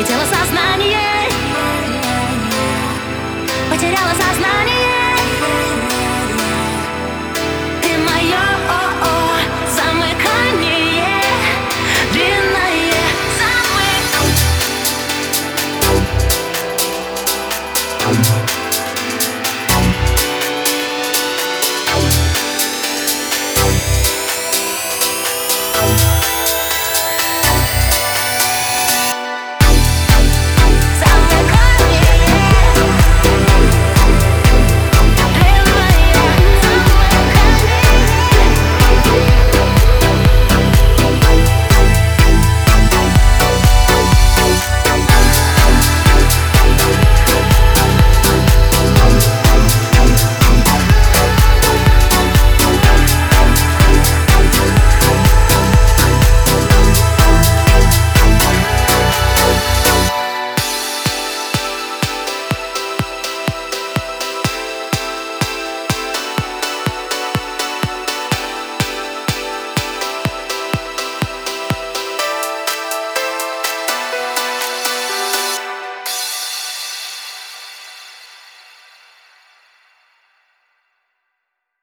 Улетело сознание.